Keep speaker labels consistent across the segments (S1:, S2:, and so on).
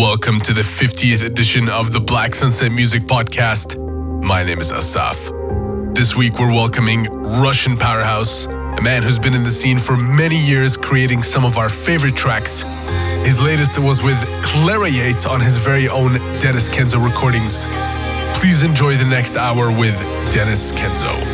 S1: Welcome to the 50th edition of the Black Sunset Music Podcast. My name is Asaf. This week we're welcoming Russian powerhouse, a man who's been in the scene for many years creating some of our favorite tracks. His latest was with Clara Yates on his very own Denis Kenzo recordings. Please enjoy the next hour with Denis Kenzo.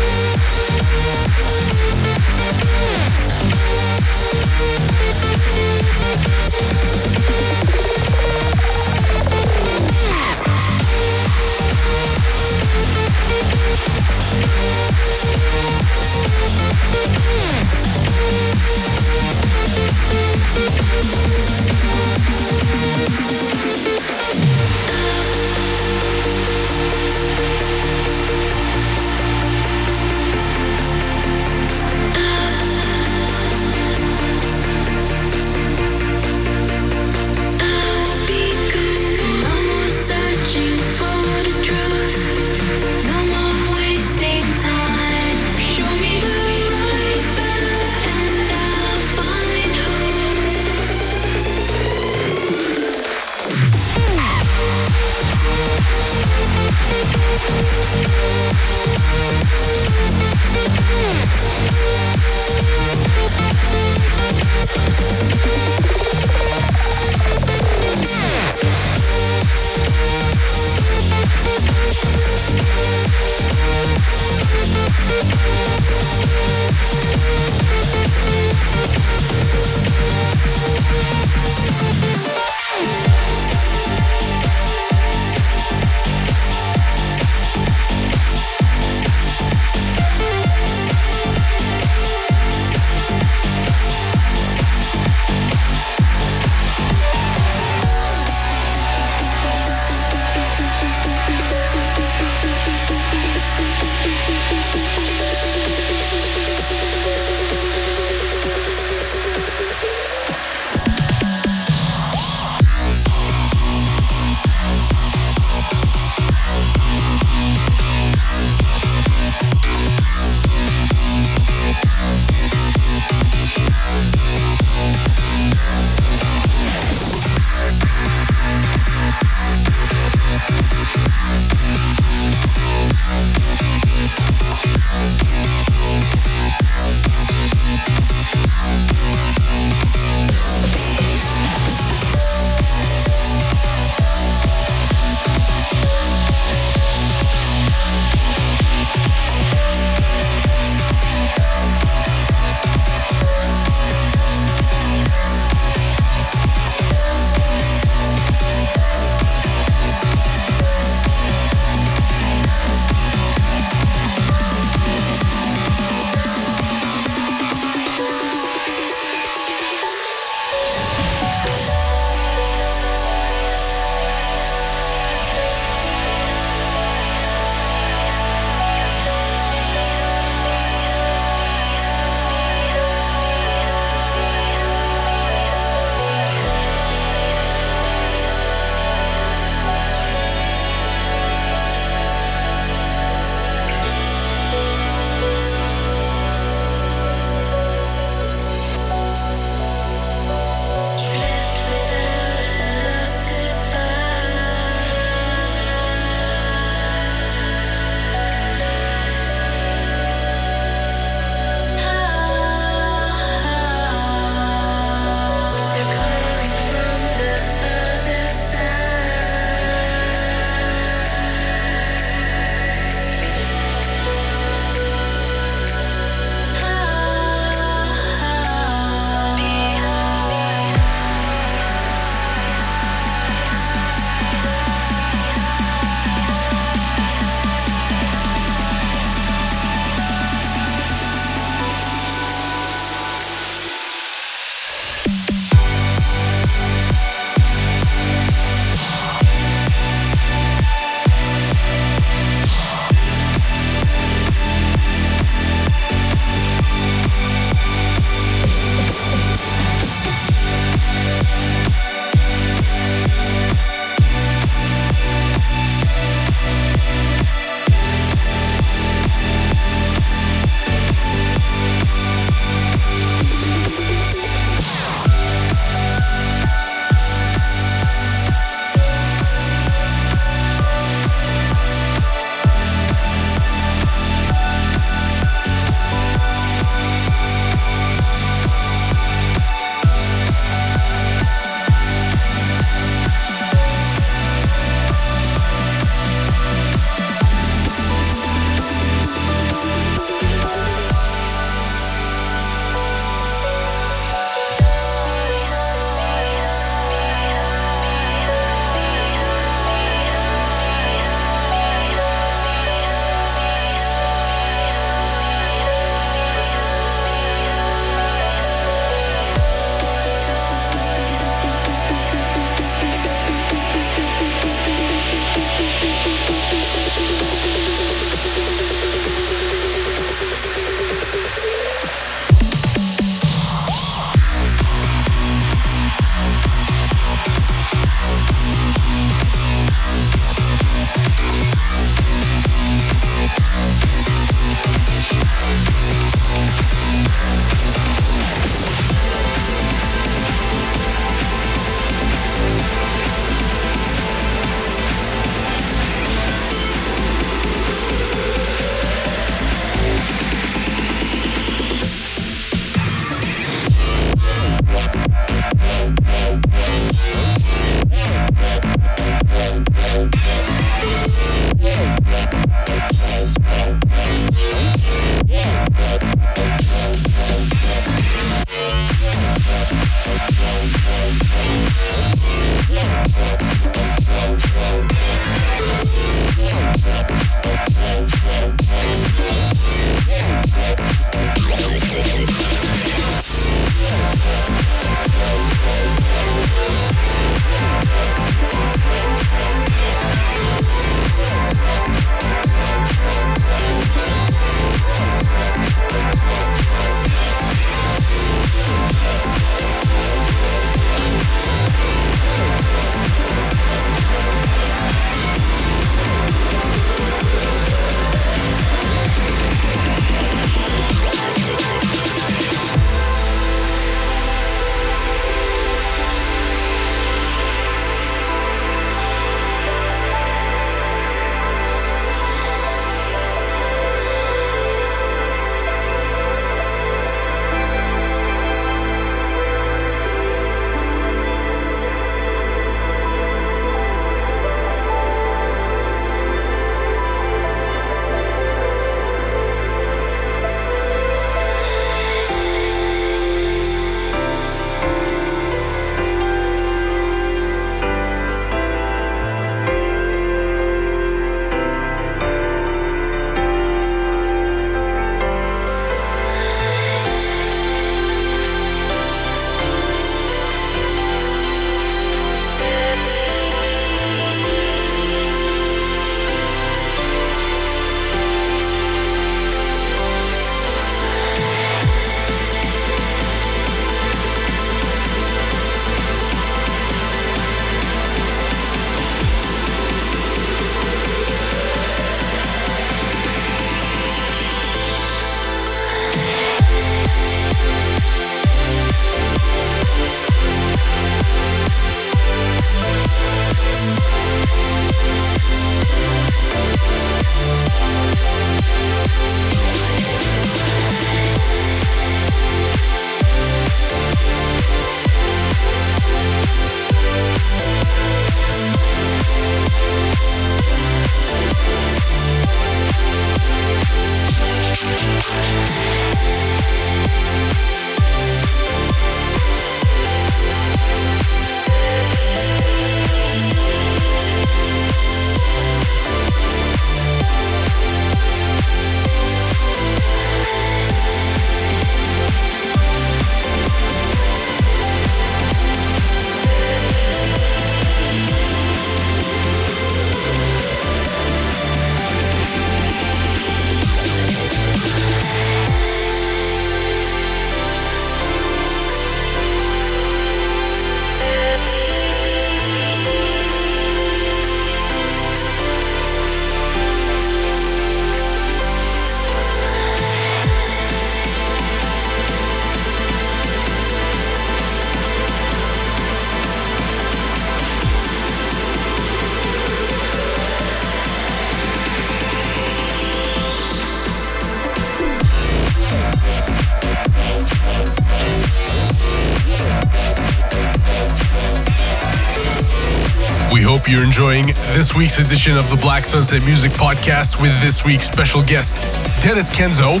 S1: you're enjoying this week's edition of the Black Sunset Music Podcast with this week's special guest, Denis Kenzo.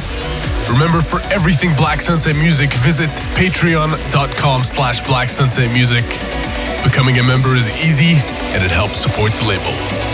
S1: Remember, for everything Black Sunset Music, visit patreon.com slash Black Sunset Music. Becoming a member is easy and it helps support the label.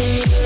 S2: Thank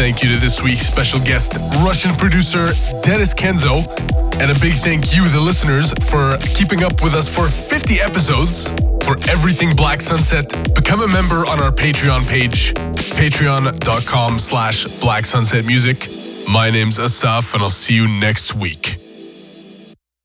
S2: thank
S1: you to this week's special guest, Russian producer Denis Kenzo. And a big thank you, the listeners, for keeping up with us for 50 episodes. For everything Black Sunset, become a member on our Patreon page, patreon.com slash Black Sunset Music. My name's Asaf, and I'll see you next week.